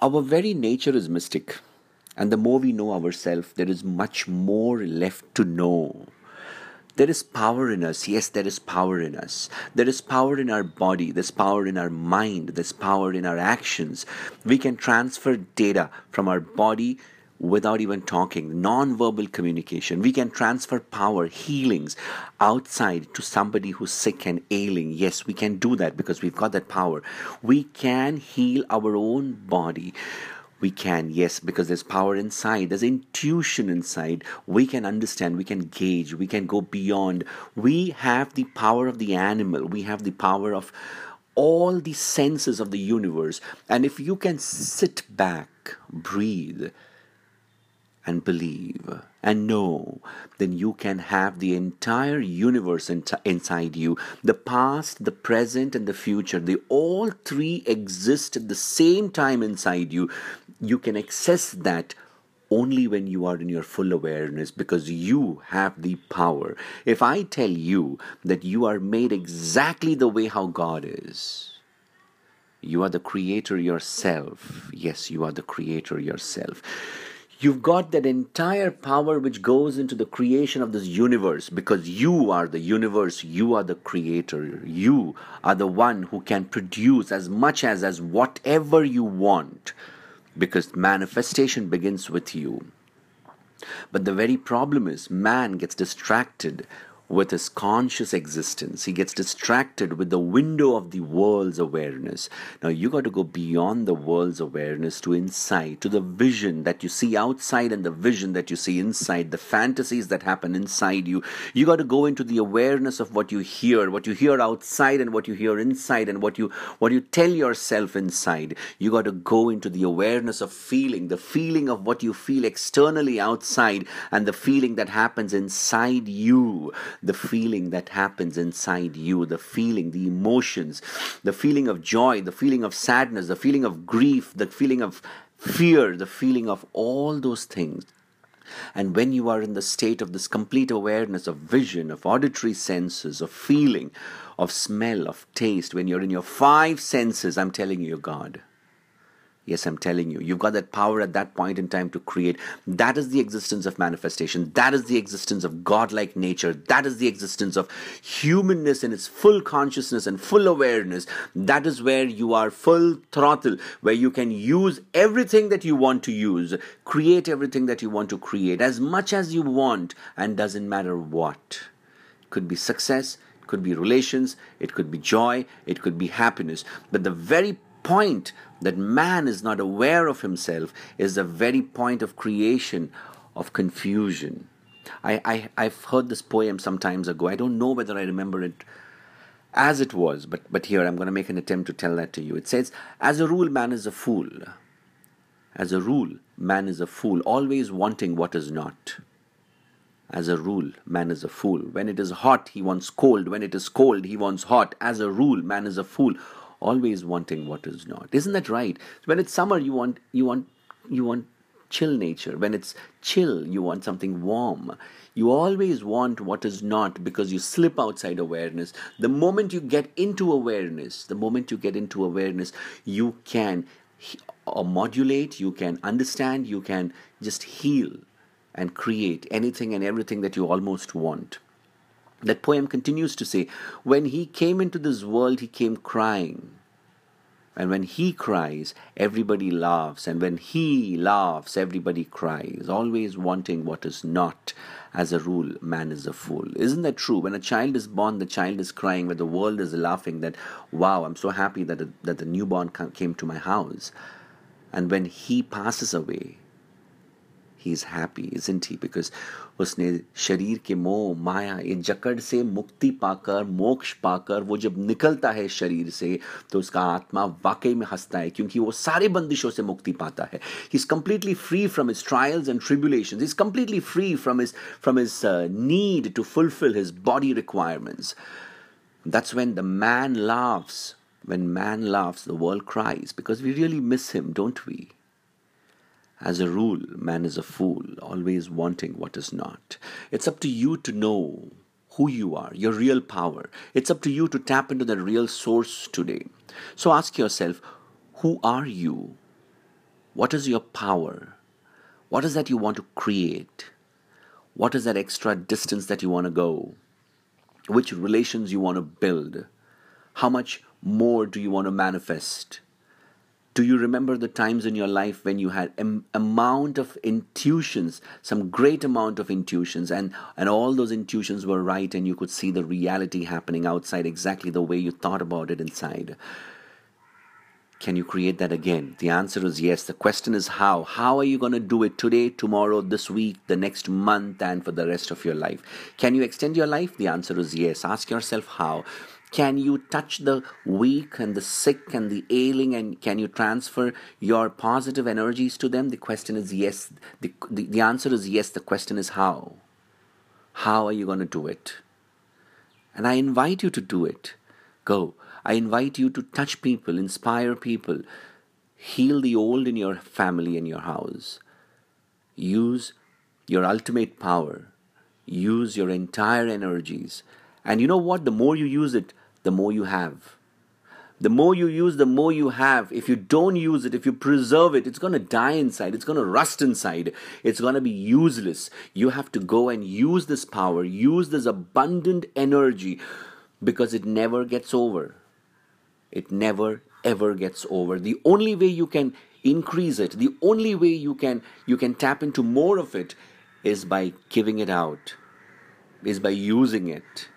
Our very nature is mystic. And the more we know ourselves, there is much more left to know. There is power in us. Yes, there is power in us. There is power in our body. There's power in our mind. There's power in our actions. We can transfer data from our body without even talking, non-verbal communication. We can transfer power, healings outside to somebody who's sick and ailing. Yes, we can do that because we've got that power. We can heal our own body. We can, yes, because there's power inside, there's intuition inside. We can understand, we can gauge, we can go beyond. We have the power of the animal, we have the power of all the senses of the universe. And if you can sit back, breathe, and believe and know, then you can have the entire universe in inside you. The past, the present, and the future, they all three exist at the same time inside you. You can access that only when you are in your full awareness because you have the power. If I tell you that you are made exactly the way how God is, you are the creator yourself. Yes, you are the creator yourself. You've got that entire power which goes into the creation of this universe because you are the universe, you are the creator, you are the one who can produce as much as as whatever you want because manifestation begins with you. But the very problem is man gets distracted with his conscious existence. He gets distracted with the window of the world's awareness. Now, you got to go beyond the world's awareness to inside, to the vision that you see outside and the vision that you see inside, the fantasies that happen inside you. You got to go into the awareness of what you hear, what you hear outside and what you hear inside, and what you what you tell yourself inside. You got to go into the awareness of feeling, the feeling of what you feel externally outside, and the feeling that happens inside you the feeling that happens inside you, the feeling, the emotions, the feeling of joy, the feeling of sadness, the feeling of grief, the feeling of fear, the feeling of all those things. And when you are in the state of this complete awareness of vision, of auditory senses, of feeling, of smell, of taste, when you're in your five senses, I'm telling you, God. Yes, I'm telling you, you've got that power at that point in time to create. That is the existence of manifestation. That is the existence of godlike nature. That is the existence of humanness in its full consciousness and full awareness. That is where you are full throttle, where you can use everything that you want to use, create everything that you want to create, as much as you want, and doesn't matter what. Could be success, could be relations, it could be joy, it could be happiness. But the very point that man is not aware of himself is the very point of creation of confusion. I, I, I've heard this poem some times ago. I don't know whether I remember it as it was, but, but here I'm going to make an attempt to tell that to you. It says, As a rule, man is a fool. As a rule, man is a fool, always wanting what is not. As a rule, man is a fool. When it is hot, he wants cold. When it is cold, he wants hot. As a rule, man is a fool, always wanting what is not. Isn't that right? When it's summer, you want you want you want chill nature. When it's chill, you want something warm. You always want what is not because you slip outside awareness. The moment you get into awareness, the moment you get into awareness, you can uh, modulate, you can understand, you can just heal and create anything and everything that you almost want. That poem continues to say, When he came into this world, he came crying. And when he cries, everybody laughs. And when he laughs, everybody cries, always wanting what is not. As a rule, man is a fool. Isn't that true? When a child is born, the child is crying, when the world is laughing that, wow, I'm so happy that, that the newborn came to my house. And when he passes away, he is happy isn't he because उसने शरीर के मोह माया ये जकड़ से मुक्ति पाकर मोक्ष पाकर वो जब निकलता है शरीर से तो उसका आत्मा वाकई में हंसता है क्योंकि वो सारे बंदिशों से मुक्ति पाता है he is completely free from his trials and tribulation is completely free from his from his need to fulfil his body requirements that's when the man laughs. When man laughs, the world cries because we really miss him, don't we? As a rule, man is a fool, always wanting what is not. It's up to you to know who you are, your real power. It's up to you to tap into the real source today. So ask yourself, who are you? What is your power? What is that you want to create? What is that extra distance that you want to go? Which relations you want to build? How much more do you want to manifest? Do you remember the times in your life when you had an amount of intuitions, some great amount of intuitions, and, and all those intuitions were right, and you could see the reality happening outside exactly the way you thought about it inside? Can you create that again? The answer is yes. The question is how. How are you going to do it today, tomorrow, this week, the next month, and for the rest of your life? Can you extend your life? The answer is yes. Ask yourself how. Can you touch the weak and the sick and the ailing and can you transfer your positive energies to them? The question is yes. The, the, the answer is yes. The question is how. How are you going to do it? And I invite you to do it. Go. I invite you to touch people, inspire people, heal the old in your family and your house. Use your ultimate power. Use your entire energies. And you know what? The more you use it, the more you have. The more you use, the more you have. If you don't use it, if you preserve it, it's going to die inside. It's going to rust inside. It's going to be useless. You have to go and use this power, use this abundant energy because it never gets over. It never ever gets over. The only way you can increase it, the only way you can you can tap into more of it is by giving it out. Is by using it